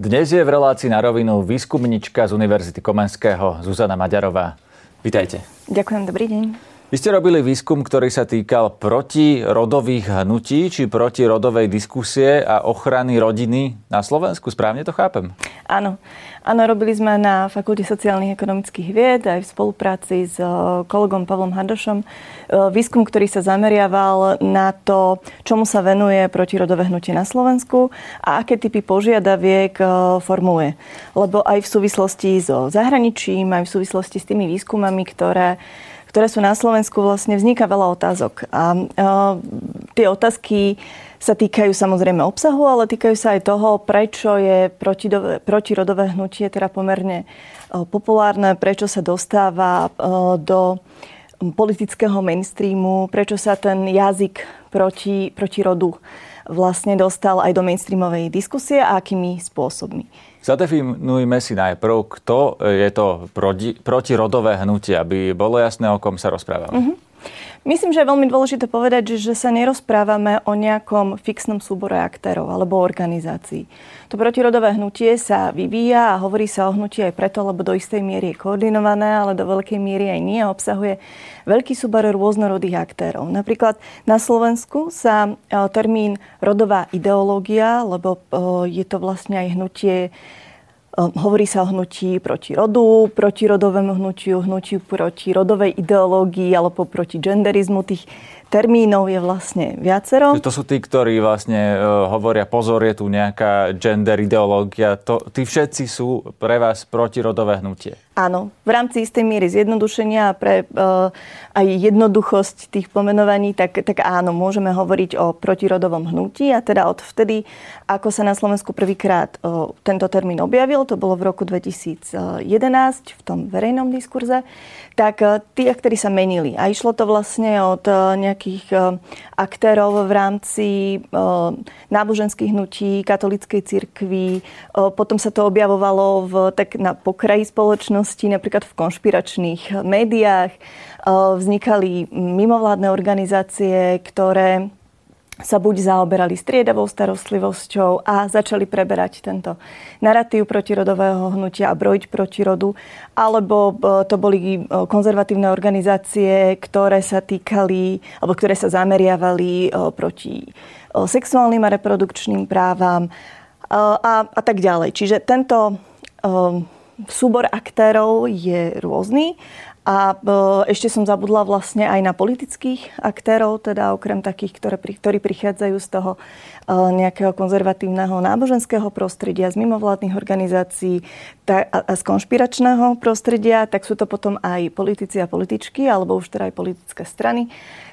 Dnes je v relácii na rovinu výskumnička z Univerzity Komenského Zuzana Maďarová. Vítajte. Ďakujem, dobrý deň. Vy ste robili výskum, ktorý sa týkal protirodových hnutí, či protirodovej diskusie a ochrany rodiny na Slovensku. Správne to chápem? Áno. Áno, robili sme na Fakulte sociálnych ekonomických vied aj v spolupráci s eh, kolegom Pavlom Hardošom eh, výskum, ktorý sa zameriaval na to, čomu sa venuje protirodové hnutie na Slovensku a aké typy požiadaviek eh, formuje. Lebo aj v súvislosti so zahraničím, aj v súvislosti s tými výskumami, ktoré ktoré sú na Slovensku, vlastne vzniká veľa otázok. A uh, tie otázky sa týkajú samozrejme obsahu, ale týkajú sa aj toho, prečo je protirodové hnutie teda pomerne populárne, prečo sa dostáva do politického mainstreamu, prečo sa ten jazyk proti, proti rodu vlastne dostal aj do mainstreamovej diskusie a akými spôsobmi. Zadefinujme si najprv, kto je to proti, protirodové hnutie, aby bolo jasné, o kom sa rozprávame. Uh-huh. Myslím, že je veľmi dôležité povedať, že, sa nerozprávame o nejakom fixnom súbore aktérov alebo organizácií. To protirodové hnutie sa vyvíja a hovorí sa o hnutí aj preto, lebo do istej miery je koordinované, ale do veľkej miery aj nie obsahuje veľký súbor rôznorodých aktérov. Napríklad na Slovensku sa e, termín rodová ideológia, lebo e, je to vlastne aj hnutie hovorí sa o hnutí proti rodu, proti rodovému hnutiu, hnutiu proti rodovej ideológii alebo proti genderizmu. Tých termínov je vlastne viacero. To sú tí, ktorí vlastne uh, hovoria, pozor, je tu nejaká gender ideológia. To, tí všetci sú pre vás protirodové hnutie. Áno, v rámci istej miery zjednodušenia pre uh, aj jednoduchosť tých pomenovaní, tak, tak áno, môžeme hovoriť o protirodovom hnutí a teda od vtedy, ako sa na Slovensku prvýkrát uh, tento termín objavil, to bolo v roku 2011 v tom verejnom diskurze, tak uh, tí aktéry sa menili. A išlo to vlastne od nejakých uh, aktérov v rámci náboženských hnutí, katolíckej cirkvi, potom sa to objavovalo v, tak na pokraji spoločnosti, minulosti, napríklad v konšpiračných médiách, vznikali mimovládne organizácie, ktoré sa buď zaoberali striedavou starostlivosťou a začali preberať tento narratív protirodového hnutia a brojiť proti rodu, alebo to boli konzervatívne organizácie, ktoré sa týkali, alebo ktoré sa zameriavali proti sexuálnym a reprodukčným právam a, a tak ďalej. Čiže tento súbor aktérov je rôzny a e, ešte som zabudla vlastne aj na politických aktérov, teda okrem takých, ktoré, ktorí prichádzajú z toho e, nejakého konzervatívneho náboženského prostredia, z mimovládnych organizácií a z konšpiračného prostredia, tak sú to potom aj politici a političky, alebo už teda aj politické strany,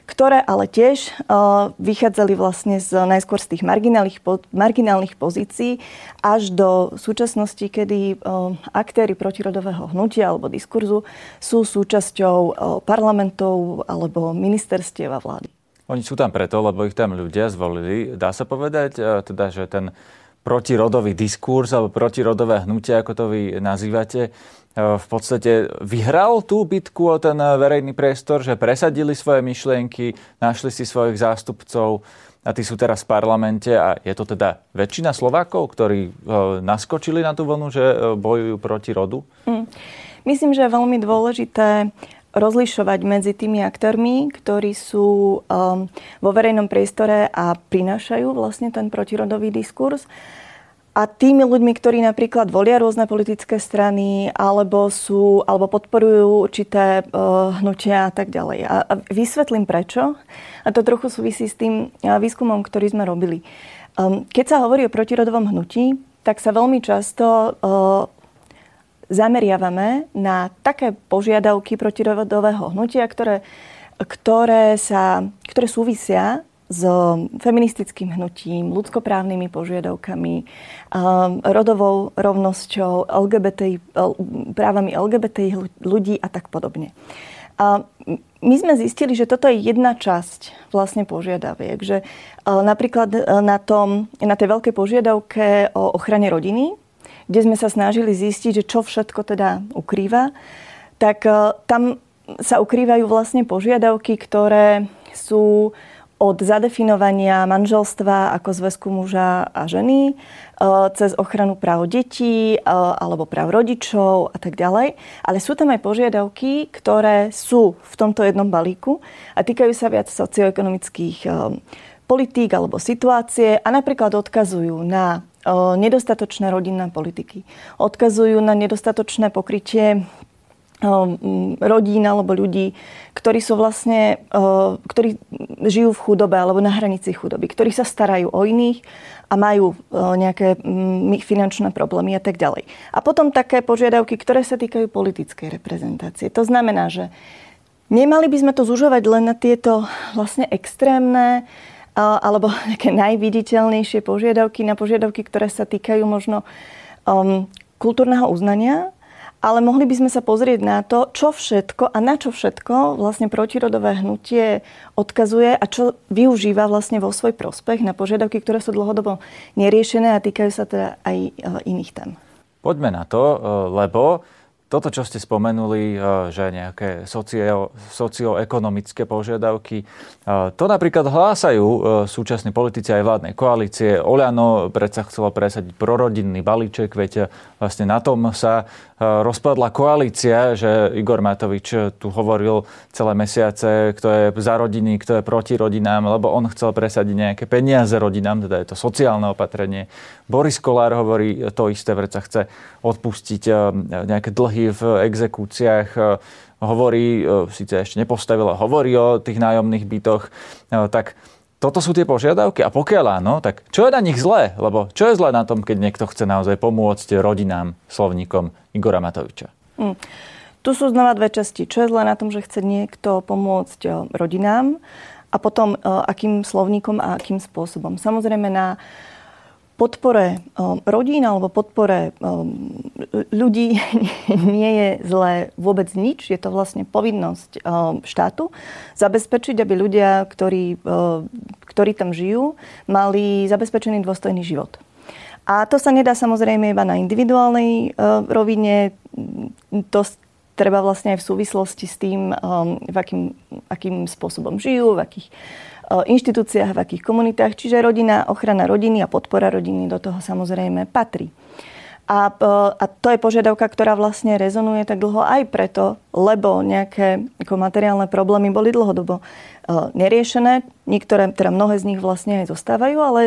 ktoré ale tiež uh, vychádzali vlastne z, najskôr z tých marginálnych, marginálnych pozícií až do súčasnosti, kedy aktéry protirodového hnutia alebo diskurzu sú súčasťou uh, parlamentov alebo ministerstiev a vlády. Oni sú tam preto, lebo ich tam ľudia zvolili. Dá sa povedať, teda, že ten protirodový diskurs alebo protirodové hnutie, ako to vy nazývate, v podstate vyhral tú bitku o ten verejný priestor, že presadili svoje myšlienky, našli si svojich zástupcov a tí sú teraz v parlamente a je to teda väčšina Slovákov, ktorí naskočili na tú vlnu, že bojujú proti rodu? Hmm. Myslím, že je veľmi dôležité rozlišovať medzi tými aktérmi, ktorí sú um, vo verejnom priestore a prinášajú vlastne ten protirodový diskurs a tými ľuďmi, ktorí napríklad volia rôzne politické strany alebo, sú, alebo podporujú určité uh, hnutia a tak ďalej. A, a vysvetlím prečo. A to trochu súvisí s tým uh, výskumom, ktorý sme robili. Um, keď sa hovorí o protirodovom hnutí, tak sa veľmi často uh, zameriavame na také požiadavky protirodového hnutia, ktoré, ktoré, sa, ktoré súvisia s feministickým hnutím, ľudskoprávnymi požiadavkami, rodovou rovnosťou, LGBT, právami LGBT ľudí a tak podobne. A my sme zistili, že toto je jedna časť vlastne požiadaviek. Že napríklad na, tom, na tej veľkej požiadavke o ochrane rodiny, kde sme sa snažili zistiť, že čo všetko teda ukrýva, tak tam sa ukrývajú vlastne požiadavky, ktoré sú od zadefinovania manželstva ako zväzku muža a ženy, e, cez ochranu práv detí e, alebo práv rodičov a tak ďalej. Ale sú tam aj požiadavky, ktoré sú v tomto jednom balíku a týkajú sa viac socioekonomických e, politík alebo situácie a napríklad odkazujú na nedostatočné rodinné politiky. Odkazujú na nedostatočné pokrytie rodín alebo ľudí, ktorí sú vlastne, ktorí žijú v chudobe alebo na hranici chudoby, ktorí sa starajú o iných a majú nejaké finančné problémy a tak ďalej. A potom také požiadavky, ktoré sa týkajú politickej reprezentácie. To znamená, že nemali by sme to zužovať len na tieto vlastne extrémne alebo nejaké najviditeľnejšie požiadavky, na požiadavky, ktoré sa týkajú možno um, kultúrneho uznania, ale mohli by sme sa pozrieť na to, čo všetko a na čo všetko vlastne protirodové hnutie odkazuje a čo využíva vlastne vo svoj prospech na požiadavky, ktoré sú dlhodobo neriešené a týkajú sa teda aj e, iných tém. Poďme na to, e, lebo toto, čo ste spomenuli, eh, že nejaké socio, socioekonomické požiadavky, eh, to napríklad hlásajú eh, súčasní politici aj vládnej koalície. Oľano predsa chcelo presadiť prorodinný balíček, veď vlastne na tom sa rozpadla koalícia, že Igor Matovič tu hovoril celé mesiace, kto je za rodiny, kto je proti rodinám, lebo on chcel presadiť nejaké peniaze rodinám, teda je to sociálne opatrenie. Boris Kolár hovorí to isté, predsa chce odpustiť nejaké dlhy dlhy v exekúciách, e, hovorí, e, síce ešte nepostavila, hovorí o tých nájomných bytoch, e, tak toto sú tie požiadavky a pokiaľ áno, tak čo je na nich zlé? Lebo čo je zlé na tom, keď niekto chce naozaj pomôcť rodinám, slovníkom Igora Matoviča? Hmm. Tu sú znova dve časti. Čo je zlé na tom, že chce niekto pomôcť rodinám a potom akým slovníkom a akým spôsobom. Samozrejme na podpore um, rodín alebo podpore um, ľudí nie je zlé vôbec nič. Je to vlastne povinnosť um, štátu zabezpečiť, aby ľudia, ktorí, ktorí tam žijú, mali zabezpečený dôstojný život. A to sa nedá samozrejme iba na individuálnej rovine. To treba vlastne aj v súvislosti s tým, v akým, akým spôsobom žijú, v akých inštitúciách, v akých komunitách. Čiže rodina, ochrana rodiny a podpora rodiny do toho samozrejme patrí. A, a to je požiadavka, ktorá vlastne rezonuje tak dlho aj preto, lebo nejaké ako materiálne problémy boli dlhodobo neriešené. Niektoré, teda mnohé z nich vlastne aj zostávajú, ale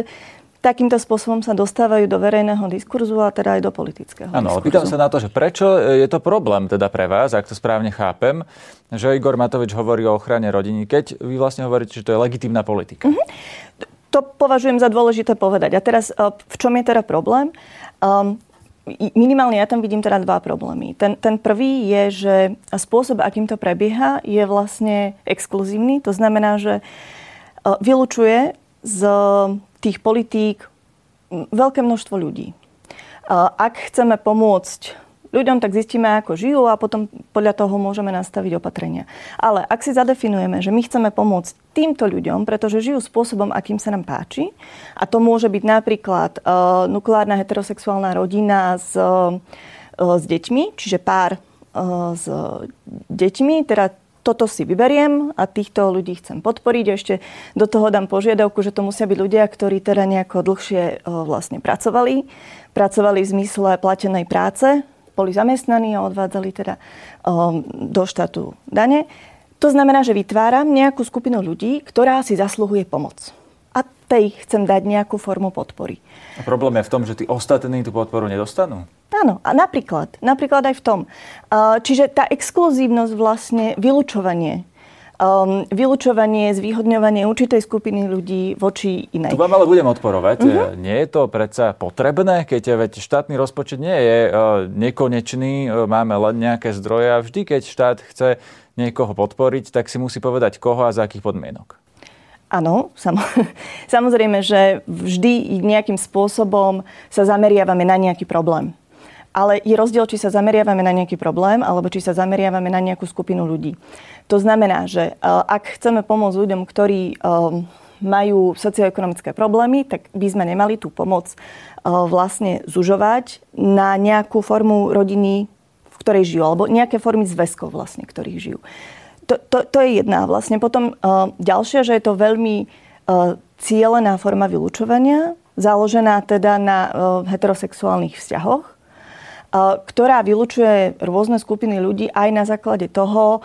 takýmto spôsobom sa dostávajú do verejného diskurzu a teda aj do politického Áno, pýtam sa na to, že prečo je to problém teda pre vás, ak to správne chápem, že Igor Matovič hovorí o ochrane rodiny, keď vy vlastne hovoríte, že to je legitímna politika. Mm-hmm. To považujem za dôležité povedať. A teraz, e, v čom je teda problém? Um, minimálne ja tam vidím teda dva problémy. Ten, ten prvý je, že spôsob, akým to prebieha, je vlastne exkluzívny. To znamená, že e, vylučuje z tých politík veľké množstvo ľudí. Ak chceme pomôcť ľuďom, tak zistíme, ako žijú a potom podľa toho môžeme nastaviť opatrenia. Ale ak si zadefinujeme, že my chceme pomôcť týmto ľuďom, pretože žijú spôsobom, akým sa nám páči, a to môže byť napríklad uh, nukleárna heterosexuálna rodina s, uh, s deťmi, čiže pár s deťmi, teda toto si vyberiem a týchto ľudí chcem podporiť. Ešte do toho dám požiadavku, že to musia byť ľudia, ktorí teda nejako dlhšie vlastne pracovali. Pracovali v zmysle platenej práce, boli zamestnaní a odvádzali teda do štátu dane. To znamená, že vytváram nejakú skupinu ľudí, ktorá si zasluhuje pomoc. A tej chcem dať nejakú formu podpory. A problém je v tom, že tí ostatní tú podporu nedostanú? Áno, a napríklad, napríklad aj v tom. Čiže tá exkluzívnosť vlastne, vylúčovanie, um, vylúčovanie, zvýhodňovanie určitej skupiny ľudí voči inej. Tu vám ale budem odporovať. Uh-huh. Nie je to predsa potrebné, keď veď štátny rozpočet nie je uh, nekonečný, uh, máme len nejaké zdroje a vždy, keď štát chce niekoho podporiť, tak si musí povedať koho a za akých podmienok. Áno, samozrejme, že vždy nejakým spôsobom sa zameriavame na nejaký problém. Ale je rozdiel, či sa zameriavame na nejaký problém, alebo či sa zameriavame na nejakú skupinu ľudí. To znamená, že e, ak chceme pomôcť ľuďom, ktorí e, majú socioekonomické problémy, tak by sme nemali tú pomoc e, vlastne zužovať na nejakú formu rodiny, v ktorej žijú, alebo nejaké formy zväzkov vlastne, ktorých žijú. To, to, to je jedna vlastne. Potom ďalšia, že je to veľmi cieľená forma vylúčovania, založená teda na heterosexuálnych vzťahoch, ktorá vylučuje rôzne skupiny ľudí aj na základe toho,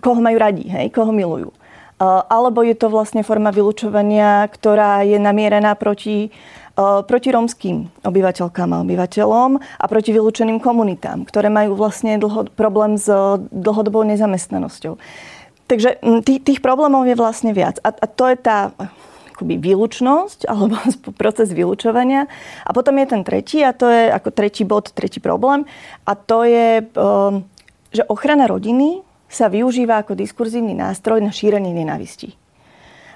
koho majú radi, hej, koho milujú. Alebo je to vlastne forma vylúčovania, ktorá je namierená proti proti rómským obyvateľkám a obyvateľom a proti vylúčeným komunitám, ktoré majú vlastne dlho, problém s dlhodobou nezamestnanosťou. Takže tých, tých problémov je vlastne viac. A, a to je tá akoby výlučnosť alebo proces vylúčovania. A potom je ten tretí a to je ako tretí bod, tretí problém. A to je, že ochrana rodiny sa využíva ako diskurzívny nástroj na šírenie nenávistí.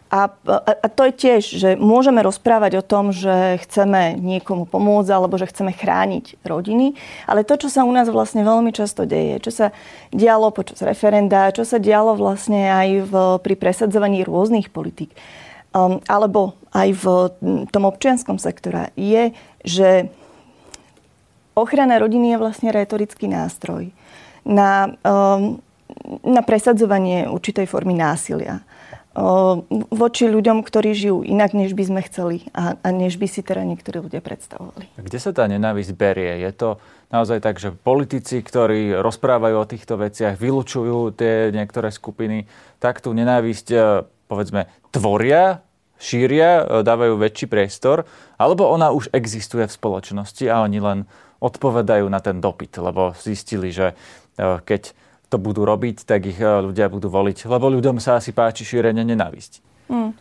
A, a to je tiež, že môžeme rozprávať o tom, že chceme niekomu pomôcť alebo že chceme chrániť rodiny, ale to, čo sa u nás vlastne veľmi často deje, čo sa dialo počas referenda, čo sa dialo vlastne aj v, pri presadzovaní rôznych politík, um, alebo aj v tom občianskom sektore, je, že ochrana rodiny je vlastne retorický nástroj na, um, na presadzovanie určitej formy násilia voči ľuďom, ktorí žijú inak, než by sme chceli a, a než by si teda niektorí ľudia predstavovali. Kde sa tá nenávisť berie? Je to naozaj tak, že politici, ktorí rozprávajú o týchto veciach, vylučujú tie niektoré skupiny, tak tú nenávisť e, povedzme tvoria, šíria, e, dávajú väčší priestor, alebo ona už existuje v spoločnosti a oni len odpovedajú na ten dopyt, lebo zistili, že e, keď to budú robiť, tak ich eh, ľudia budú voliť. Lebo ľuďom sa asi páči šírenie nenávisti. Hmm.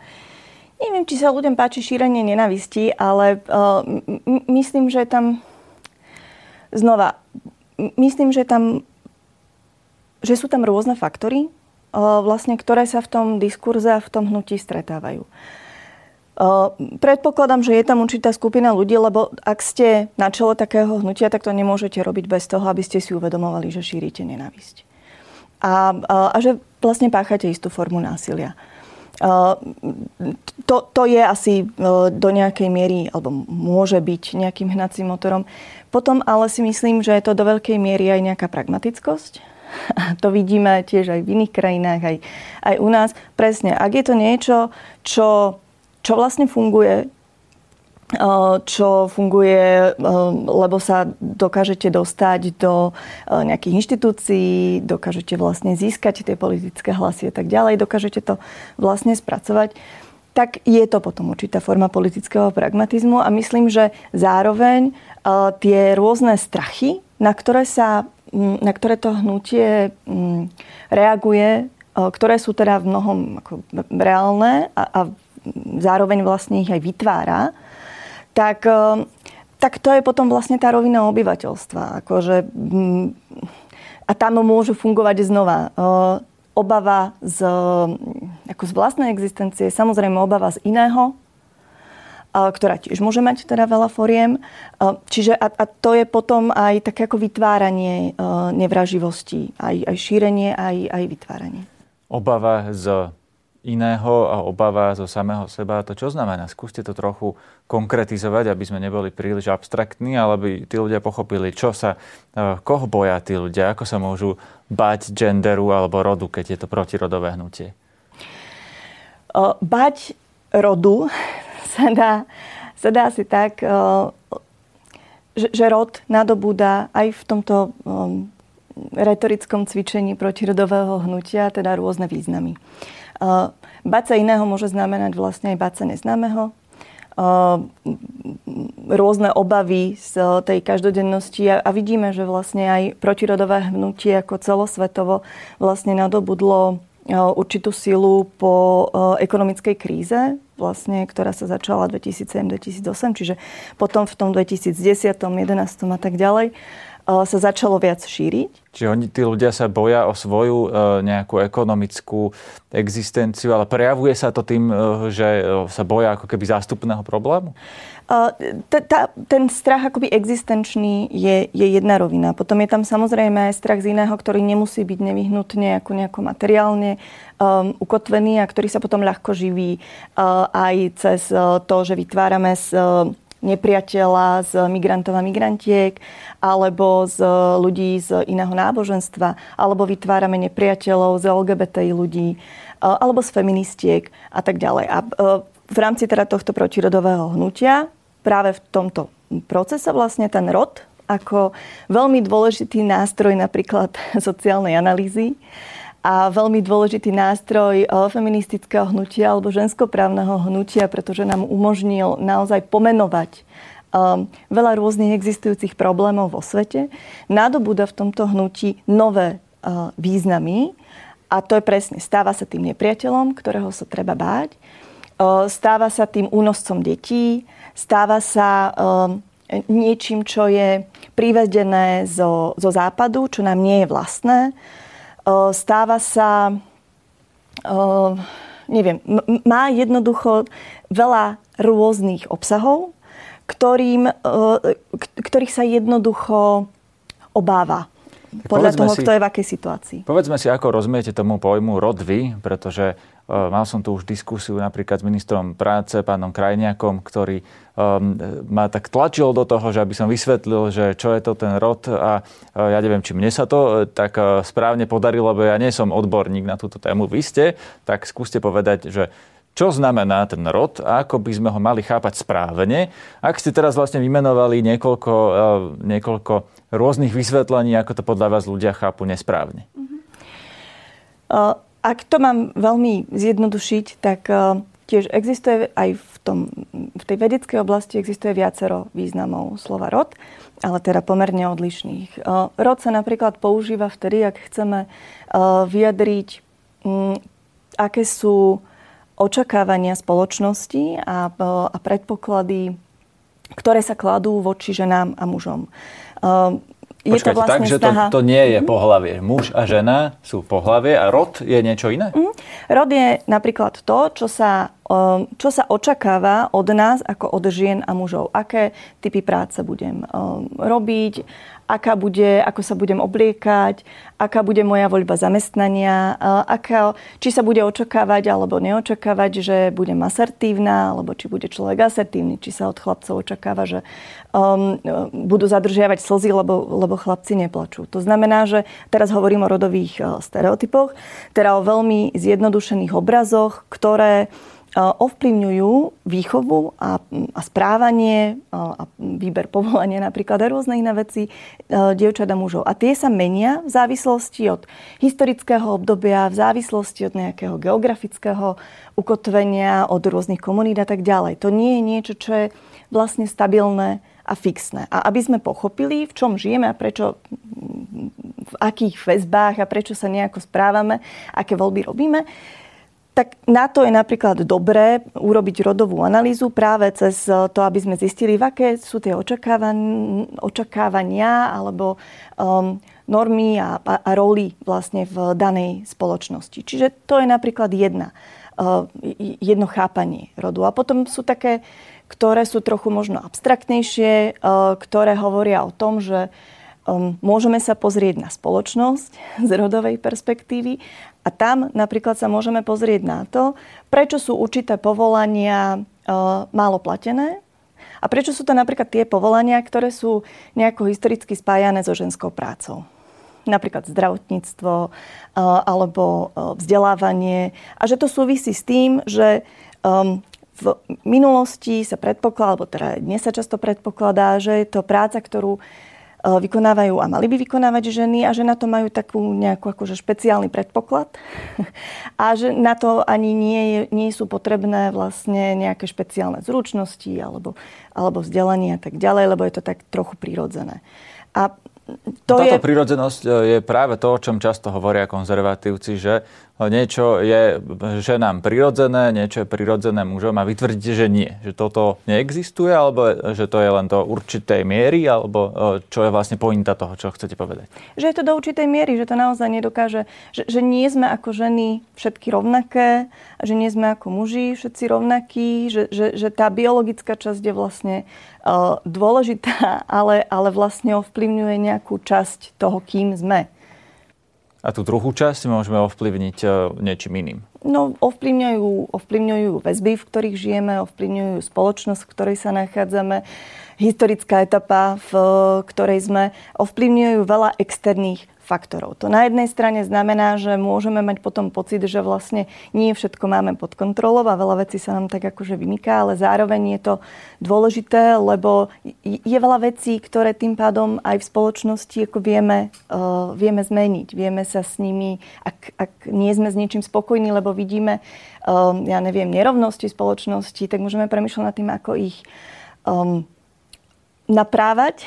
Neviem, či sa ľuďom páči šírenie nenavisti, ale uh, m- myslím, že tam znova, myslím, že tam že sú tam rôzne faktory, uh, vlastne, ktoré sa v tom diskurze a v tom hnutí stretávajú. Uh, predpokladám, že je tam určitá skupina ľudí, lebo ak ste na čele takého hnutia, tak to nemôžete robiť bez toho, aby ste si uvedomovali, že šírite nenávisť a, a že vlastne páchate istú formu násilia. To, to je asi e, do nejakej miery, alebo môže byť nejakým hnacím motorom. Potom ale si myslím, že je to do veľkej miery aj nejaká pragmatickosť. A to vidíme tiež aj v iných krajinách, aj, aj u nás. Presne, ak je to niečo, čo, čo vlastne funguje, čo funguje, lebo sa dokážete dostať do nejakých inštitúcií, dokážete vlastne získať tie politické hlasy a tak ďalej, dokážete to vlastne spracovať, tak je to potom určitá forma politického pragmatizmu a myslím, že zároveň tie rôzne strachy, na ktoré, sa, na ktoré to hnutie reaguje, ktoré sú teda v mnohom ako reálne a, a zároveň vlastne ich aj vytvára, tak, eh, tak to je potom vlastne tá rovina obyvateľstva. Akože, mm, a tam môžu fungovať znova eh, obava z, ako z vlastnej existencie, samozrejme obava z iného, eh, ktorá tiež môže mať teda veľa foriem. Čiže a, a to je potom aj také ako vytváranie nevraživosti, aj, aj šírenie, aj, aj vytváranie. Obava z iného a obava zo samého seba. To čo znamená? Skúste to trochu konkretizovať, aby sme neboli príliš abstraktní, ale aby tí ľudia pochopili, čo sa, e, koho boja tí ľudia, ako sa môžu bať genderu alebo rodu, keď je to protirodové hnutie. Bať rodu sa dá, sa dá si tak, že, že rod nadobúda aj v tomto retorickom cvičení protirodového hnutia, teda rôzne významy. Bať sa iného môže znamenať vlastne aj bať sa neznámeho. Rôzne obavy z tej každodennosti a vidíme, že vlastne aj protirodové hnutie ako celosvetovo vlastne nadobudlo určitú silu po ekonomickej kríze, vlastne, ktorá sa začala 2007-2008, čiže potom v tom 2010, 2011 a tak ďalej sa začalo viac šíriť. Čiže oni, tí ľudia sa boja o svoju e, nejakú ekonomickú existenciu, ale prejavuje sa to tým, e, že e, sa boja ako keby zástupného problému? ten strach akoby existenčný je, je jedna rovina. Potom je tam samozrejme aj strach z iného, ktorý nemusí byť nevyhnutne ako nejako materiálne um, ukotvený a ktorý sa potom ľahko živí uh, aj cez uh, to, že vytvárame z, uh, nepriateľa z migrantov a migrantiek, alebo z ľudí z iného náboženstva, alebo vytvárame nepriateľov z LGBTI ľudí, e, alebo z feministiek a tak ďalej. A e, v rámci teda tohto protirodového hnutia práve v tomto procese vlastne ten rod ako veľmi dôležitý nástroj napríklad sociálnej analýzy a veľmi dôležitý nástroj eh, feministického hnutia alebo ženskoprávneho hnutia, pretože nám umožnil naozaj pomenovať um, veľa rôznych existujúcich problémov vo svete, nadobúda v tomto hnutí nové uh, významy a to je presne, stáva sa tým nepriateľom, ktorého sa treba báť, uh, stáva sa tým únoscom detí, stáva sa um, niečím, čo je privedené zo, zo západu, čo nám nie je vlastné, stáva sa, neviem, má jednoducho veľa rôznych obsahov, ktorým, ktorých sa jednoducho obáva. Podľa toho, si, kto je v akej situácii. Povedzme si, ako rozumiete tomu pojmu rod vy, pretože mal som tu už diskusiu napríklad s ministrom práce, pánom Krajniakom, ktorý um, ma tak tlačil do toho, že aby som vysvetlil, že čo je to ten rod a uh, ja neviem, či mne sa to uh, tak správne podarilo, lebo ja nie som odborník na túto tému. Vy ste, tak skúste povedať, že čo znamená ten rod a ako by sme ho mali chápať správne. Ak ste teraz vlastne vymenovali niekoľko, niekoľko rôznych vysvetlení, ako to podľa vás ľudia chápu nesprávne. Uh, ak to mám veľmi zjednodušiť, tak uh, tiež existuje aj v, tom, v tej vedeckej oblasti existuje viacero významov slova rod, ale teda pomerne odlišných. Uh, rod sa napríklad používa vtedy, ak chceme vyjadriť, um, aké sú očakávania spoločnosti a, a predpoklady, ktoré sa kladú voči ženám a mužom. Počkajte, to vlastne tak, že to, to nie je mm-hmm. pohlavie. Muž a žena sú pohlavie a rod je niečo iné? Mm. Rod je napríklad to, čo sa, um, čo sa očakáva od nás ako od žien a mužov. Aké typy práce budem um, robiť, aká bude, ako sa budem obliekať, aká bude moja voľba zamestnania, aká, či sa bude očakávať alebo neočakávať, že budem asertívna, alebo či bude človek asertívny, či sa od chlapcov očakáva, že um, budú zadržiavať slzy, lebo, lebo chlapci neplačú. To znamená, že teraz hovorím o rodových uh, stereotypoch, teda o veľmi zjednodušených obrazoch, ktoré ovplyvňujú výchovu a, a správanie a výber povolania napríklad a rôzne iné veci dievčat a mužov. A tie sa menia v závislosti od historického obdobia, v závislosti od nejakého geografického ukotvenia, od rôznych komunít a tak ďalej. To nie je niečo, čo je vlastne stabilné a fixné. A aby sme pochopili, v čom žijeme a prečo, v akých väzbách a prečo sa nejako správame, aké voľby robíme, tak na to je napríklad dobré urobiť rodovú analýzu práve cez to, aby sme zistili, aké sú tie očakávania alebo um, normy a, a, a roli vlastne v danej spoločnosti. Čiže to je napríklad jedna, uh, jedno chápanie rodu. A potom sú také, ktoré sú trochu možno abstraktnejšie, uh, ktoré hovoria o tom, že um, môžeme sa pozrieť na spoločnosť z rodovej perspektívy a tam napríklad sa môžeme pozrieť na to, prečo sú určité povolania e, málo platené a prečo sú to napríklad tie povolania, ktoré sú nejako historicky spájané so ženskou prácou. Napríklad zdravotníctvo e, alebo e, vzdelávanie. A že to súvisí s tým, že v minulosti sa predpokladá, alebo teda dnes sa často predpokladá, že je to práca, ktorú vykonávajú a mali by vykonávať ženy a že na to majú takú nejakú akože špeciálny predpoklad a že na to ani nie, je, nie sú potrebné vlastne nejaké špeciálne zručnosti alebo, alebo vzdelanie a tak ďalej, lebo je to tak trochu prirodzené. A to Táto je... prirodzenosť e, je práve to, o čom často hovoria konzervatívci, že niečo je ženám prirodzené, niečo je prirodzené mužom a vy tvrdíte, že nie. Že toto neexistuje, alebo že to je len do určitej miery, alebo e, čo je vlastne pointa toho, čo chcete povedať? Že je to do určitej miery, že to naozaj nedokáže, že, že nie sme ako ženy všetky rovnaké, že nie sme ako muži všetci rovnakí, že, že, že tá biologická časť je vlastne uh, dôležitá, ale, ale vlastne ovplyvňuje nejakú časť toho, kým sme. A tú druhú časť môžeme ovplyvniť e, niečím iným? No, ovplyvňujú, ovplyvňujú väzby, v ktorých žijeme, ovplyvňujú spoločnosť, v ktorej sa nachádzame, historická etapa, v ktorej sme, ovplyvňujú veľa externých faktorov. To na jednej strane znamená, že môžeme mať potom pocit, že vlastne nie všetko máme pod kontrolou a veľa vecí sa nám tak akože vymyká, ale zároveň je to dôležité, lebo je veľa vecí, ktoré tým pádom aj v spoločnosti ako vieme, uh, vieme zmeniť. Vieme sa s nimi, ak, ak nie sme s niečím spokojní, lebo vidíme, uh, ja neviem, nerovnosti spoločnosti, tak môžeme premyšľať nad tým, ako ich um, naprávať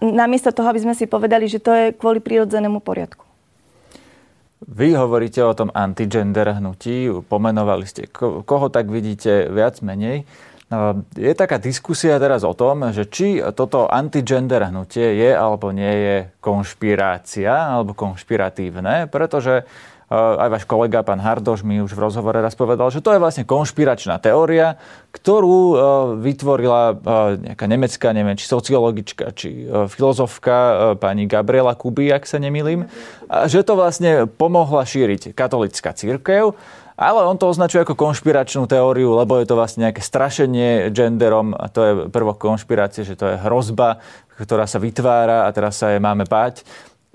namiesto toho, aby sme si povedali, že to je kvôli prírodzenému poriadku. Vy hovoríte o tom antigender hnutí, pomenovali ste, koho tak vidíte viac menej. No, je taká diskusia teraz o tom, že či toto antigender hnutie je alebo nie je konšpirácia alebo konšpiratívne, pretože aj váš kolega, pán Hardoš, mi už v rozhovore raz povedal, že to je vlastne konšpiračná teória, ktorú vytvorila nejaká nemecká, neviem, či sociologička, či filozofka pani Gabriela Kuby, ak sa nemýlim, že to vlastne pomohla šíriť katolická církev, ale on to označuje ako konšpiračnú teóriu, lebo je to vlastne nejaké strašenie genderom a to je prvok konšpirácie, že to je hrozba, ktorá sa vytvára a teraz sa jej máme báť.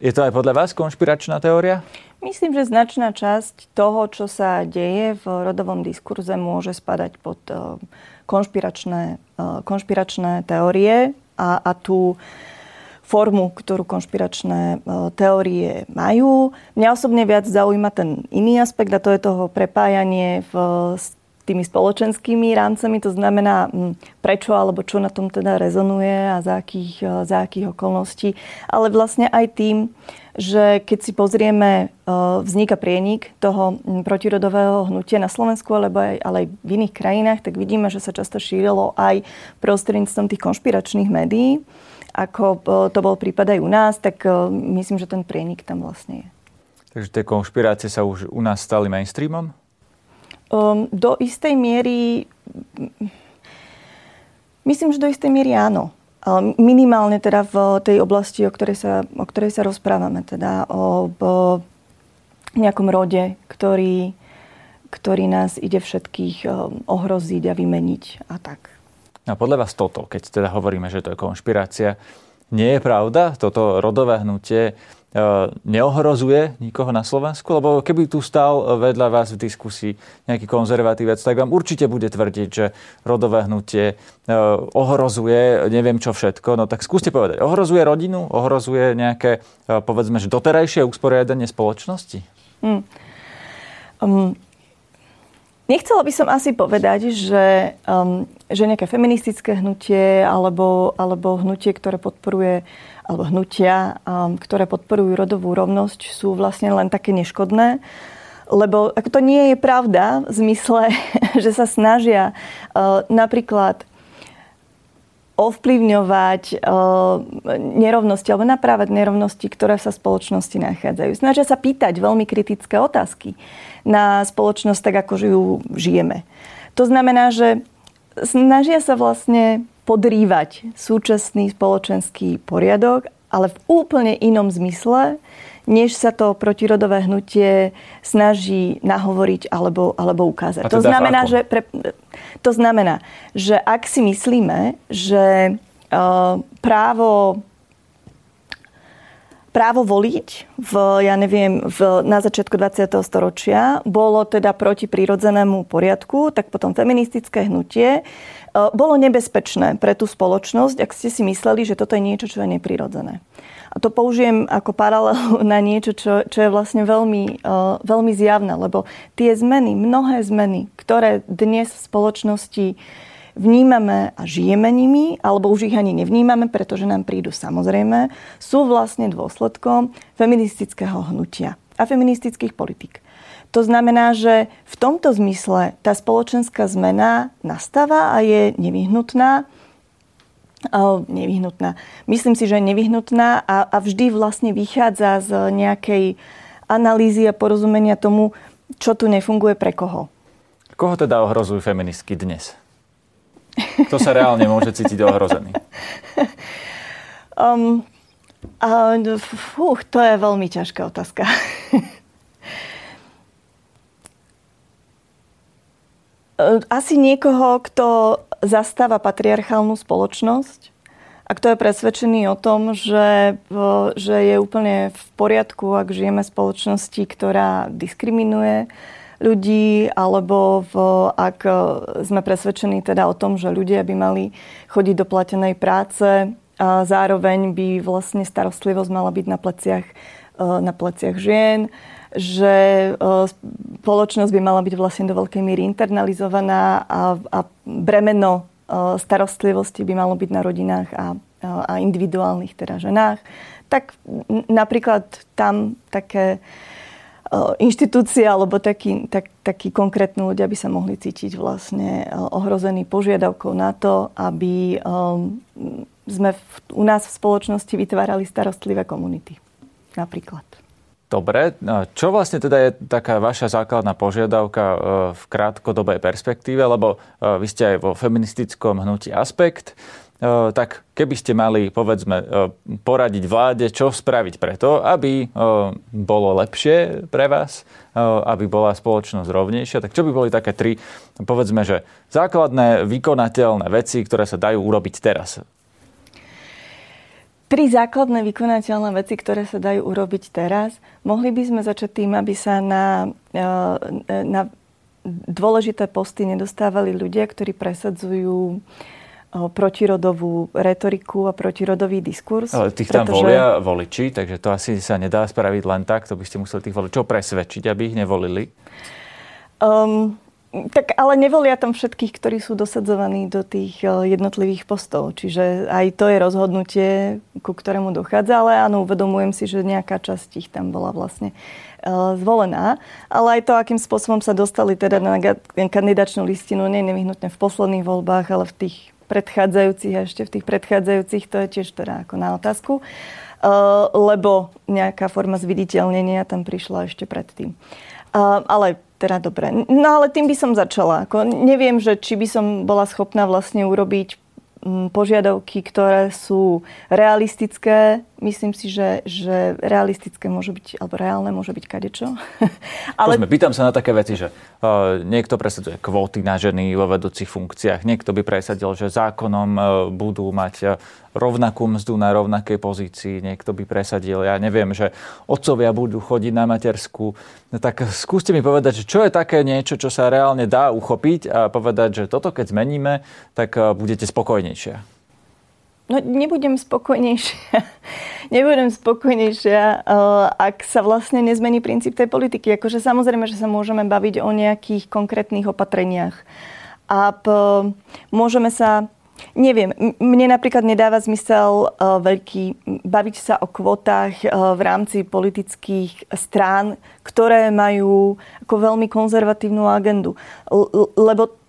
Je to aj podľa vás konšpiračná teória? Myslím, že značná časť toho, čo sa deje v rodovom diskurze, môže spadať pod eh, konšpiračné, eh, konšpiračné teórie a, a tú formu, ktorú konšpiračné eh, teórie majú. Mňa osobne viac zaujíma ten iný aspekt a to je toho prepájanie v, s tými spoločenskými rámcami, to znamená, hm, prečo alebo čo na tom teda rezonuje a za akých, za akých okolností, ale vlastne aj tým, že keď si pozrieme, e, vzniká prienik toho protirodového hnutia na Slovensku, alebo aj, ale aj v iných krajinách, tak vidíme, že sa často šírilo aj prostredníctvom tých konšpiračných médií. Ako e, to bol prípad aj u nás, tak e, myslím, že ten prienik tam vlastne je. Takže tie konšpirácie sa už u nás stali mainstreamom? Um, do istej miery... Myslím, že do istej miery áno. Minimálne teda v tej oblasti, o ktorej sa, o ktorej sa rozprávame, teda o, o nejakom rode, ktorý, ktorý nás ide všetkých ohroziť a vymeniť a tak. A podľa vás toto, keď teda hovoríme, že to je konšpirácia, nie je pravda? Toto rodové hnutie neohrozuje nikoho na Slovensku? Lebo keby tu stal vedľa vás v diskusii nejaký konzervatívec, tak vám určite bude tvrdiť, že rodové hnutie e, ohrozuje neviem čo všetko. No tak skúste povedať, ohrozuje rodinu? Ohrozuje nejaké, e, povedzme, že doterajšie usporiadanie spoločnosti? Hmm. Um, Nechcela by som asi povedať, že, um, že nejaké feministické hnutie alebo, alebo hnutie, ktoré podporuje alebo hnutia, um, ktoré podporujú rodovú rovnosť, sú vlastne len také neškodné. Lebo ako to nie je pravda v zmysle, že sa snažia uh, napríklad ovplyvňovať uh, nerovnosti alebo naprávať nerovnosti, ktoré sa v spoločnosti nachádzajú. Snažia sa pýtať veľmi kritické otázky na spoločnosť tak, ako ju žijeme. To znamená, že snažia sa vlastne podrývať súčasný spoločenský poriadok, ale v úplne inom zmysle, než sa to protirodové hnutie snaží nahovoriť alebo, alebo ukázať. To znamená, že pre, to znamená, že ak si myslíme, že uh, právo právo voliť v, ja neviem, v, na začiatku 20. storočia bolo teda proti prírodzenému poriadku, tak potom feministické hnutie bolo nebezpečné pre tú spoločnosť, ak ste si mysleli, že toto je niečo, čo je neprirodzené. A to použijem ako paralelu na niečo, čo, čo je vlastne veľmi, uh, veľmi zjavné, lebo tie zmeny, mnohé zmeny, ktoré dnes v spoločnosti vnímame a žijeme nimi, alebo už ich ani nevnímame, pretože nám prídu samozrejme, sú vlastne dôsledkom feministického hnutia a feministických politik. To znamená, že v tomto zmysle tá spoločenská zmena nastáva a je nevyhnutná. Nevyhnutná. Myslím si, že je nevyhnutná a, a vždy vlastne vychádza z nejakej analýzy a porozumenia tomu, čo tu nefunguje pre koho. Koho teda ohrozujú feministky dnes? Kto sa reálne môže cítiť ohrozený? Um, Uh, fú, to je veľmi ťažká otázka. Asi niekoho, kto zastáva patriarchálnu spoločnosť a kto je presvedčený o tom, že, že je úplne v poriadku, ak žijeme v spoločnosti, ktorá diskriminuje ľudí, alebo v, ak sme presvedčení teda o tom, že ľudia by mali chodiť do platenej práce, a zároveň by vlastne starostlivosť mala byť na pleciach, na pleciach žien, že spoločnosť by mala byť vlastne do veľkej míry internalizovaná a, a bremeno starostlivosti by malo byť na rodinách a, a individuálnych teda ženách. Tak napríklad tam také inštitúcie alebo takí, tak, takí konkrétni ľudia by sa mohli cítiť vlastne ohrození požiadavkou na to, aby sme v, u nás v spoločnosti vytvárali starostlivé komunity. Napríklad. Dobre, čo vlastne teda je taká vaša základná požiadavka v krátkodobej perspektíve, lebo vy ste aj vo feministickom hnutí Aspekt, tak keby ste mali, povedzme, poradiť vláde, čo spraviť preto, aby bolo lepšie pre vás, aby bola spoločnosť rovnejšia, tak čo by boli také tri, povedzme, že základné vykonateľné veci, ktoré sa dajú urobiť teraz? tri základné vykonateľné veci, ktoré sa dajú urobiť teraz. Mohli by sme začať tým, aby sa na, e, na dôležité posty nedostávali ľudia, ktorí presadzujú e, protirodovú retoriku a protirodový diskurs. Ale tých tam pretože... volia voliči, takže to asi sa nedá spraviť len tak. To by ste museli tých voličov presvedčiť, aby ich nevolili. Um, tak ale nevolia tam všetkých, ktorí sú dosadzovaní do tých eh, jednotlivých postov. Čiže aj to je rozhodnutie, ku ktorému dochádza, ale áno, uvedomujem si, že nejaká časť ich tam bola vlastne uh, zvolená. Ale aj to, akým spôsobom sa dostali teda na kandidačnú listinu, nie nevyhnutne v posledných voľbách, ale v tých predchádzajúcich a ešte v tých predchádzajúcich, to je tiež teda ako na otázku. Uh, lebo nejaká forma zviditeľnenia tam prišla ešte predtým. Uh, ale teda dobre. No ale tým by som začala. Ako neviem, že či by som bola schopná vlastne urobiť požiadavky, ktoré sú realistické. Myslím si, že, že realistické môže byť, alebo reálne môže byť kadečo. Ale... Pozme, pýtam sa na také veci, že uh, niekto presadzuje kvóty na ženy vo vedúcich funkciách, niekto by presadil, že zákonom uh, budú mať uh, rovnakú mzdu na rovnakej pozícii, niekto by presadil, ja neviem, že otcovia budú chodiť na matersku. No tak skúste mi povedať, že čo je také niečo, čo sa reálne dá uchopiť a povedať, že toto keď zmeníme, tak budete spokojnejšia. No nebudem spokojnejšia. nebudem spokojnejšia, eh, ak sa vlastne nezmení princíp tej politiky. Akože samozrejme, že sa môžeme baviť o nejakých konkrétnych opatreniach. A p- môžeme sa Neviem, mne napríklad nedáva zmysel uh, veľký baviť sa o kvotách uh, v rámci politických strán, ktoré majú ako veľmi konzervatívnu agendu. L- lebo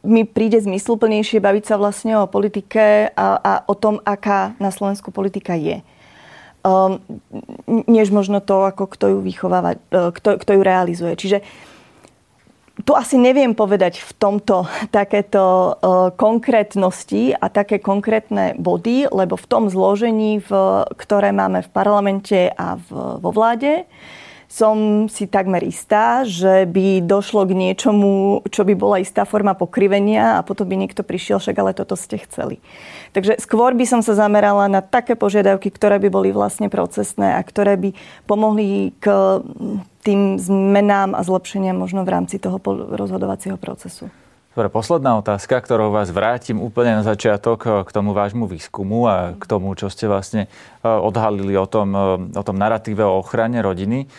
mi príde zmysluplnejšie baviť sa vlastne o politike a, a o tom, aká na Slovensku politika je. Um, než možno to, ako kto ju vychováva, uh, kto, kto ju realizuje. Čiže uh, tu asi neviem povedať v tomto takéto uh, konkrétnosti a také konkrétne body, lebo v tom zložení, v, ktoré máme v parlamente a v, vo vláde, som si takmer istá, že by došlo k niečomu, čo by bola istá forma pokrivenia a potom by niekto prišiel, však ale toto ste chceli. Takže skôr by som sa zamerala na také požiadavky, ktoré by boli vlastne procesné a ktoré by pomohli k tým zmenám a zlepšeniam možno v rámci toho rozhodovacieho procesu. Dobre, posledná otázka, ktorou vás vrátim úplne na začiatok eh, k tomu vášmu výskumu a k tomu, čo ste vlastne eh, odhalili o tom, eh, o tom narratíve o ochrane rodiny.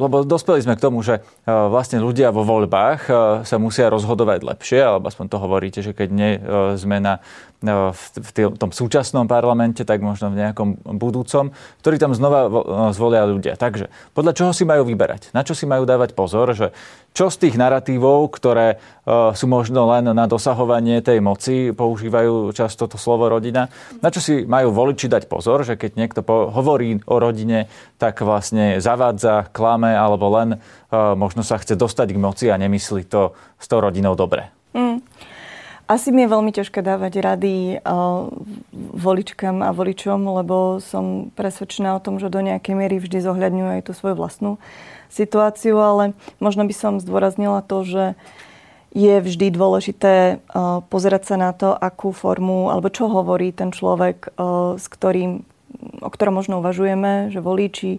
Lebo dospeli sme k tomu, že vlastne ľudia vo voľbách sa musia rozhodovať lepšie, alebo aspoň to hovoríte, že keď nie sme na No, v tom súčasnom parlamente, tak možno v nejakom budúcom, ktorý tam znova zvolia ľudia. Takže podľa čoho si majú vyberať? Na čo si majú dávať pozor? Že čo z tých narratívov, ktoré sú možno len na dosahovanie tej moci, používajú často to slovo rodina, na čo si majú voliči dať pozor, že keď niekto hovorí o rodine, tak vlastne zavádza, klame alebo len e, možno sa chce dostať k moci a nemyslí to s tou rodinou dobre. Mm. Asi mi je veľmi ťažké dávať rady uh, voličkám a voličom, lebo som presvedčená o tom, že do nejakej miery vždy zohľadňujú aj tú svoju vlastnú situáciu, ale možno by som zdôraznila to, že je vždy dôležité uh, pozerať sa na to, akú formu, alebo čo hovorí ten človek, uh, s ktorým, o ktorom možno uvažujeme, že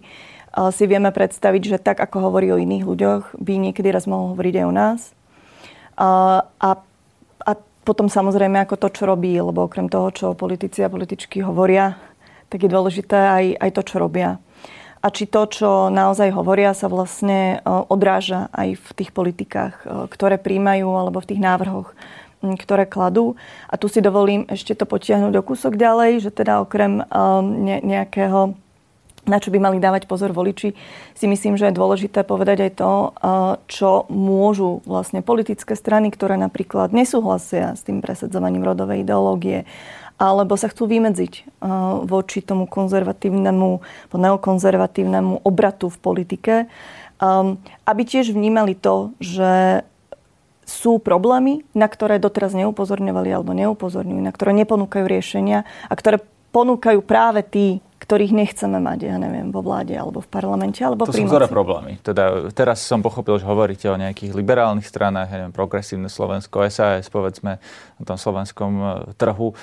uh, si vieme predstaviť, že tak, ako hovorí o iných ľuďoch, by niekedy raz mohol hovoriť aj o nás. Uh, a potom samozrejme ako to, čo robí, lebo okrem toho, čo politici a političky hovoria, tak je dôležité aj, aj to, čo robia. A či to, čo naozaj hovoria, sa vlastne e, odráža aj v tých politikách, e, ktoré príjmajú, alebo v tých návrhoch, ktoré kladú. A tu si dovolím ešte to potiahnuť do kúsok ďalej, že teda okrem e, nejakého na čo by mali dávať pozor voliči, si myslím, že je dôležité povedať aj to, čo môžu vlastne politické strany, ktoré napríklad nesúhlasia s tým presadzovaním rodovej ideológie, alebo sa chcú vymedziť voči tomu konzervatívnemu, neokonzervatívnemu obratu v politike, aby tiež vnímali to, že sú problémy, na ktoré doteraz neupozorňovali alebo neupozorňujú, na ktoré neponúkajú riešenia a ktoré ponúkajú práve tí, ktorých nechceme mať, ja neviem, vo vláde alebo v parlamente, alebo to pri sú ktoré problémy? Teda teraz som pochopil, že hovoríte o nejakých liberálnych stranách, ja neviem, progresívne Slovensko, SAS, povedzme, na tom slovenskom e, trhu. E,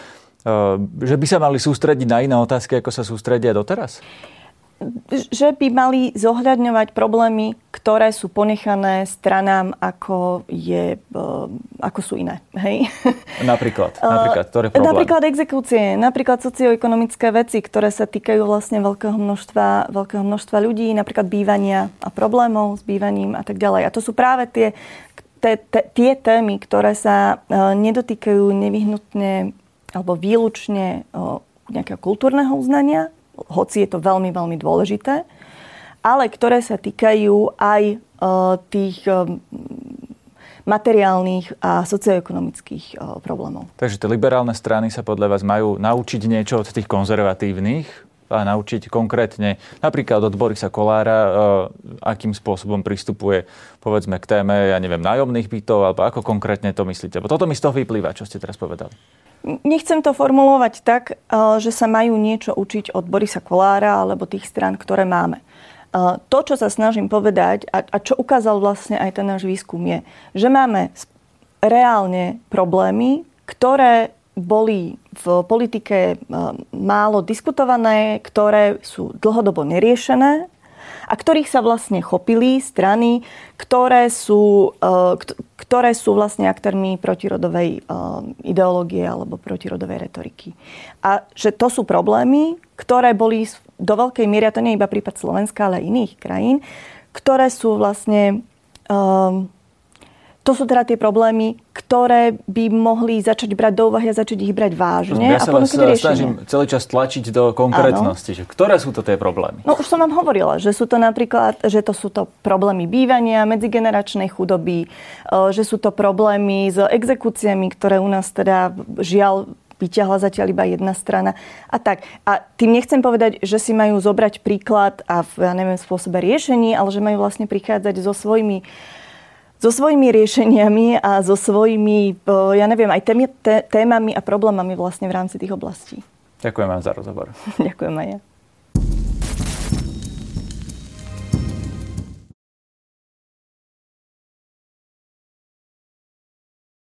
že by sa mali sústrediť na iné otázky, ako sa sústredia doteraz? Že by mali zohľadňovať problémy, ktoré sú ponechané stranám, ako, je, eh, ako sú iné. Hej? Napríklad? Napríklad, ktoré problémy? Napríklad exekúcie, napríklad socioekonomické veci, ktoré sa týkajú vlastne veľkého množstva, veľkého množstva ľudí, napríklad bývania a problémov s bývaním a tak ďalej. A to sú práve tie, te, te, tie témy, ktoré sa eh, nedotýkajú nevyhnutne alebo výlučne nejakého kultúrneho uznania hoci je to veľmi, veľmi dôležité, ale ktoré sa týkajú aj e, tých e, materiálnych a socioekonomických e, problémov. Takže tie liberálne strany sa podľa vás majú naučiť niečo od tých konzervatívnych a naučiť konkrétne napríklad od Borisa Kolára, akým spôsobom pristupuje povedzme k téme, ja neviem, nájomných bytov, alebo ako konkrétne to myslíte? Bo toto mi z toho vyplýva, čo ste teraz povedali. Nechcem to formulovať tak, eh, že sa majú niečo učiť od Borisa Kolára alebo tých strán, ktoré máme. Eh, to, čo sa snažím povedať a, čo ukázal vlastne aj ten náš výskum je, že máme reálne problémy, ktoré boli v politike eh, málo diskutované, ktoré sú dlhodobo neriešené a ktorých sa vlastne chopili strany, ktoré sú, eh, ktoré sú vlastne aktérmi protirodovej eh, ideológie alebo protirodovej retoriky. A že to sú problémy, ktoré boli do veľkej miery, a to nie je iba prípad Slovenska, ale aj iných krajín, ktoré sú vlastne um, to sú teda tie problémy, ktoré by mohli začať brať do úvahy a začať ich brať vážne. Ja sa a vás eh, snažím celý čas tlačiť do konkrétnosti. Že ktoré sú to tie problémy? No už som vám hovorila, že sú to napríklad, že to sú to problémy bývania, medzigeneračnej chudoby, eh, že sú to problémy s exekúciami, ktoré u nás teda žiaľ vyťahla zatiaľ iba jedna strana a tak. A tým nechcem povedať, že si majú zobrať príklad a v, ja neviem, spôsobe riešení, ale že majú vlastne prichádzať so svojimi so svojimi riešeniami a so svojimi, ja neviem, aj témami a problémami vlastne v rámci tých oblastí. Ďakujem vám za rozhovor. Ďakujem aj ja.